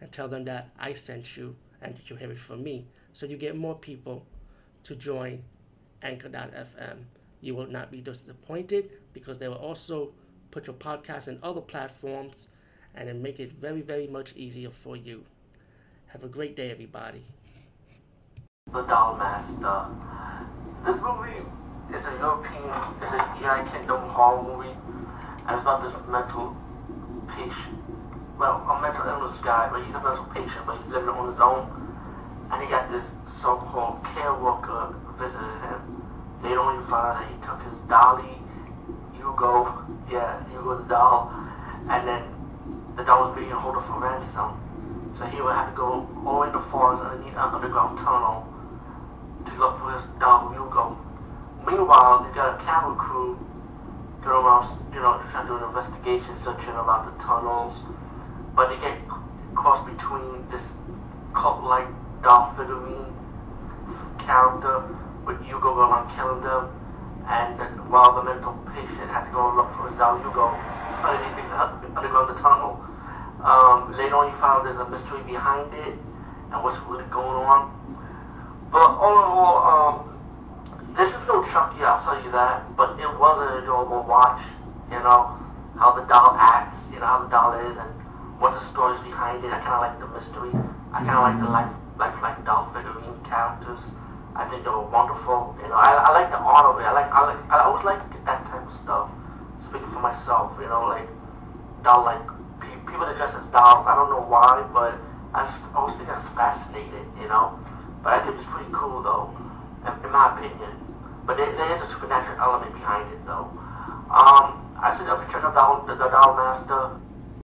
and tell them that I sent you and that you have it from me. So you get more people to join Anchor.fm. You will not be disappointed because they will also put your podcast in other platforms and then make it very, very much easier for you. Have a great day, everybody. The Doll Master. This movie is a European, it's a United Kingdom horror movie, and it's about this mental patient well, a mental illness guy, but he's a mental patient, but he's living on his own. And he got this so-called care worker visiting him. They don't even find out that he took his dolly, Hugo, yeah, Hugo the doll, and then the doll was being held for ransom. So he would have to go all in the forest underneath an underground tunnel to look for his doll, Hugo. Meanwhile, you got a camera crew going around, you know, trying to do an investigation, searching about the tunnels, they crossed between this cult-like Dolph figurine character with Hugo going around killing them, and while the mental patient had to go and look for his doll Hugo underneath the, underground the tunnel. Um, later on, you found there's a mystery behind it and what's really going on. But all in all, um, this is no Chucky, I'll tell you that. But it was an enjoyable watch. You know how the doll acts, you know how the doll is, and what the stories behind it. I kind of like the mystery. I kind of like the life, lifelike doll figurine characters. I think they were wonderful. You know, I, I like the art of it. I like, I like, I always like that type of stuff. Speaking for myself, you know, like doll, like pe- people that dress as dolls. I don't know why, but I always think that's fascinating. You know, but I think it's pretty cool though, in, in my opinion. But there, there is a supernatural element behind it though. Um, I said, check out the, the, the Doll Master.